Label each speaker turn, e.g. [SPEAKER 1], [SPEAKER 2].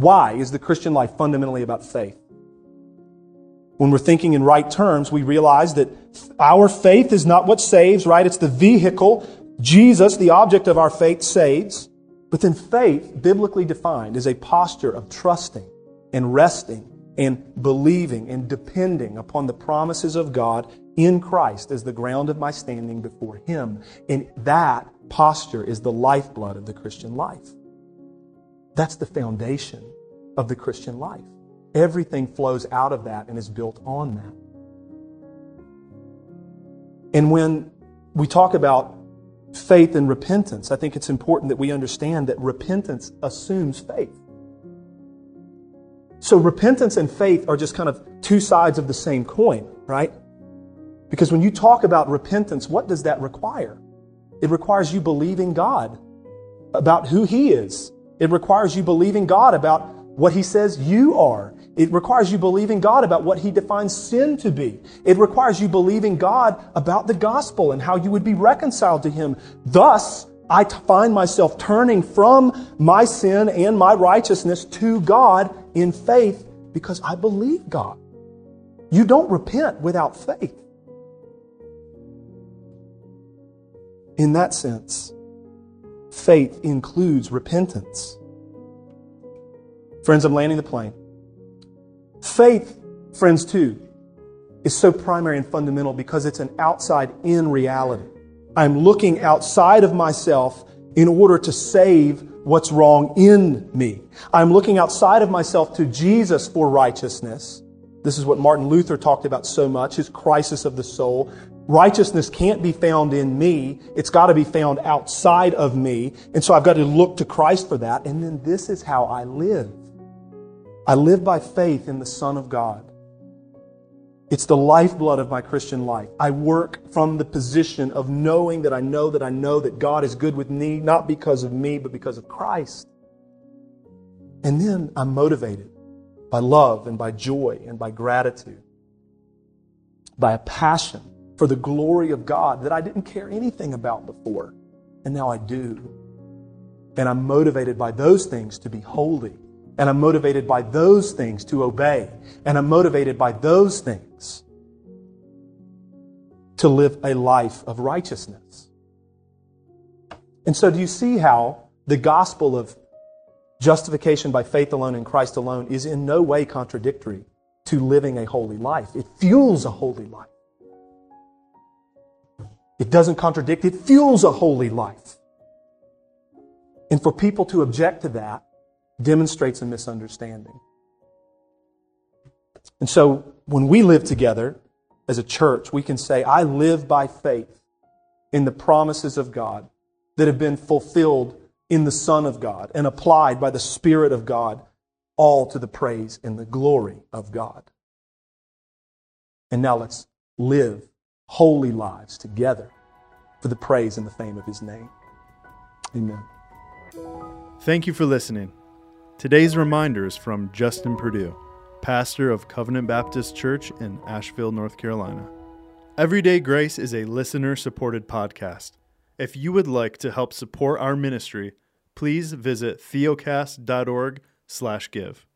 [SPEAKER 1] Why is the Christian life fundamentally about faith? When we're thinking in right terms, we realize that our faith is not what saves, right? It's the vehicle. Jesus, the object of our faith, saves. But then faith, biblically defined, is a posture of trusting and resting and believing and depending upon the promises of God in Christ as the ground of my standing before Him. And that posture is the lifeblood of the Christian life. That's the foundation of the Christian life. Everything flows out of that and is built on that. And when we talk about faith and repentance, I think it's important that we understand that repentance assumes faith. So repentance and faith are just kind of two sides of the same coin, right? Because when you talk about repentance, what does that require? It requires you believing God about who He is. It requires you believing God about what He says you are. It requires you believing God about what He defines sin to be. It requires you believing God about the gospel and how you would be reconciled to Him. Thus, I find myself turning from my sin and my righteousness to God in faith because I believe God. You don't repent without faith. In that sense, faith includes repentance. Friends, I'm landing the plane. Faith, friends, too, is so primary and fundamental because it's an outside in reality. I'm looking outside of myself in order to save what's wrong in me. I'm looking outside of myself to Jesus for righteousness. This is what Martin Luther talked about so much, his crisis of the soul. Righteousness can't be found in me. It's got to be found outside of me. And so I've got to look to Christ for that. And then this is how I live. I live by faith in the Son of God. It's the lifeblood of my Christian life. I work from the position of knowing that I know that I know that God is good with me, not because of me, but because of Christ. And then I'm motivated by love and by joy and by gratitude, by a passion for the glory of God that I didn't care anything about before, and now I do. And I'm motivated by those things to be holy and I'm motivated by those things to obey. And I'm motivated by those things to live a life of righteousness. And so, do you see how the gospel of justification by faith alone in Christ alone is in no way contradictory to living a holy life? It fuels a holy life. It doesn't contradict, it fuels a holy life. And for people to object to that demonstrates a misunderstanding. And so when we live together as a church, we can say, I live by faith in the promises of God that have been fulfilled in the Son of God and applied by the Spirit of God, all to the praise and the glory of God. And now let's live holy lives together for the praise and the fame of His name. Amen.
[SPEAKER 2] Thank you for listening. Today's reminder is from Justin Perdue, pastor of Covenant Baptist Church in Asheville, North Carolina. Everyday Grace is a listener supported podcast. If you would like to help support our ministry, please visit theocast.org/give.